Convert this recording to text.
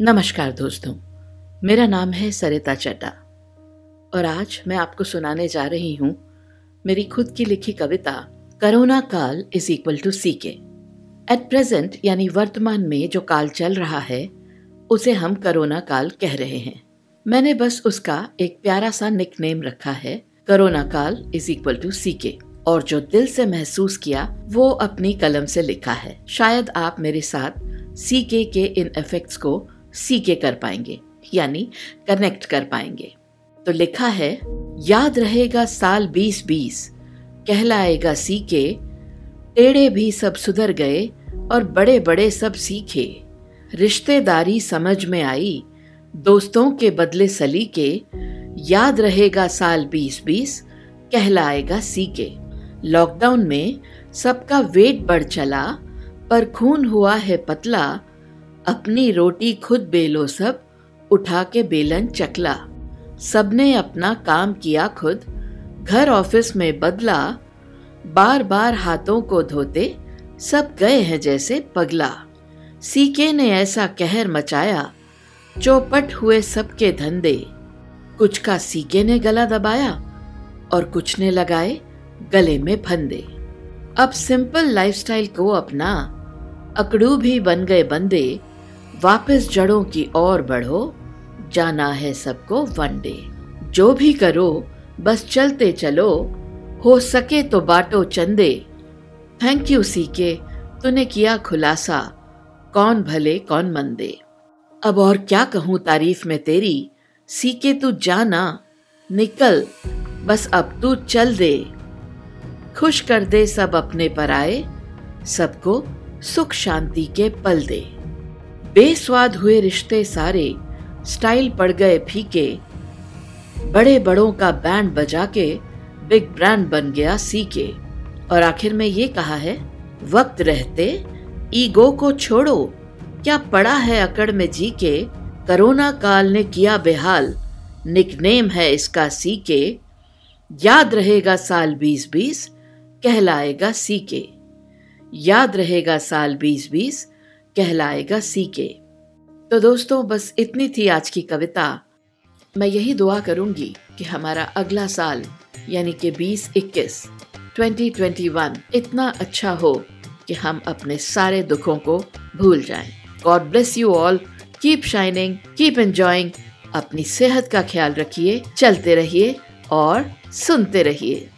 नमस्कार दोस्तों, मेरा नाम है सरिता चड्डा और आज मैं आपको सुनाने जा रही हूँ मेरी खुद की लिखी कविता, करोना काल इज़ इक्वल टू सी के एट प्रेजेंट यानी वर्तमान में जो काल चल रहा है, उसे हम करोना काल कह रहे हैं। मैंने बस उसका एक प्यारा सा निक नेम रखा है, करोना काल इज़ इक्वल टू सी के और जो दिल से महसूस किया, वो अपनी कलम से लिखा है। शायद आप मेरे साथ सी के इन इफेक्ट्स को सीके कर पाएँगे, यानी कनेक्ट कर पाएँगे। तो लिखा है, याद रहेगा साल बीस बीस कहलाएगा सीके, टेढ़े भी सब सुधर गए और बड़े बड़े सब सीखे। रिश्तेदारी समझ में आई, दोस्तों के बदले सलीके, याद रहेगा साल बीस बीस कहलाएगा सीके। लॉकडाउन में सबका वेट बढ़ चला, पर खून हुआ है पतला अपनी रोटी खुद बेलो सब उठा के बेलन चकला। सबने अपना काम किया खुद। घर ऑफ़िस में बदला बार बार हाथों को धोते, सब गए हैं जैसे पगला। सीके ने ऐसा कहर मचाया, चौपट हुए सबके धंधे। कुछ का सीके ने गला दबाया, और कुछ ने लगाए गले में फंदे। अब सिंपल लाइफस्टाइल को अपना, अकड़ू भी बन गए बंदे वापस जड़ों की ओर बढ़ो, जाना है सबको वनडे जो भी करो, बस चलते चलो। हो सके तो बाटो चंदे। थैंक यू सीके तूने किया खुलासा। कौन भले, कौन मंदे। अब और क्या कहूँ तारीफ़ में तेरी? सीके तू जाना। निकल। बस अब तू चल दे। खुश कर दे सब अपने पर आए। सबको सुख शांति के पल दे। बेस्वाद हुए रिश्ते सारे, स्टाइल पड़ गए फीके। बड़े बड़ों का बैंड बजा के बिग ब्रांड बन गया सी के और आखिर में ये कहा है, वक्त रहते, ईगो को छोड़ो। क्या पड़ा है अकड़ में जी के करोना काल ने किया बेहाल। निकनेम है इसका सी के याद रहेगा साल बीस बीस, कहलाएगा सी के याद रहेगा साल बीस बीस कहलाएगा सीके। तो दोस्तों, बस इतनी थी आज की कविता। मैं यही दुआ करूँगी कि हमारा अगला साल, यानी कि 2021 2021 इतना अच्छा हो कि हम अपने सारे दुखों को भूल जाएँ। God bless you all keep shining keep enjoying अपनी सेहत का ख्याल रखिए, चलते रहिए और सुनते रहिए।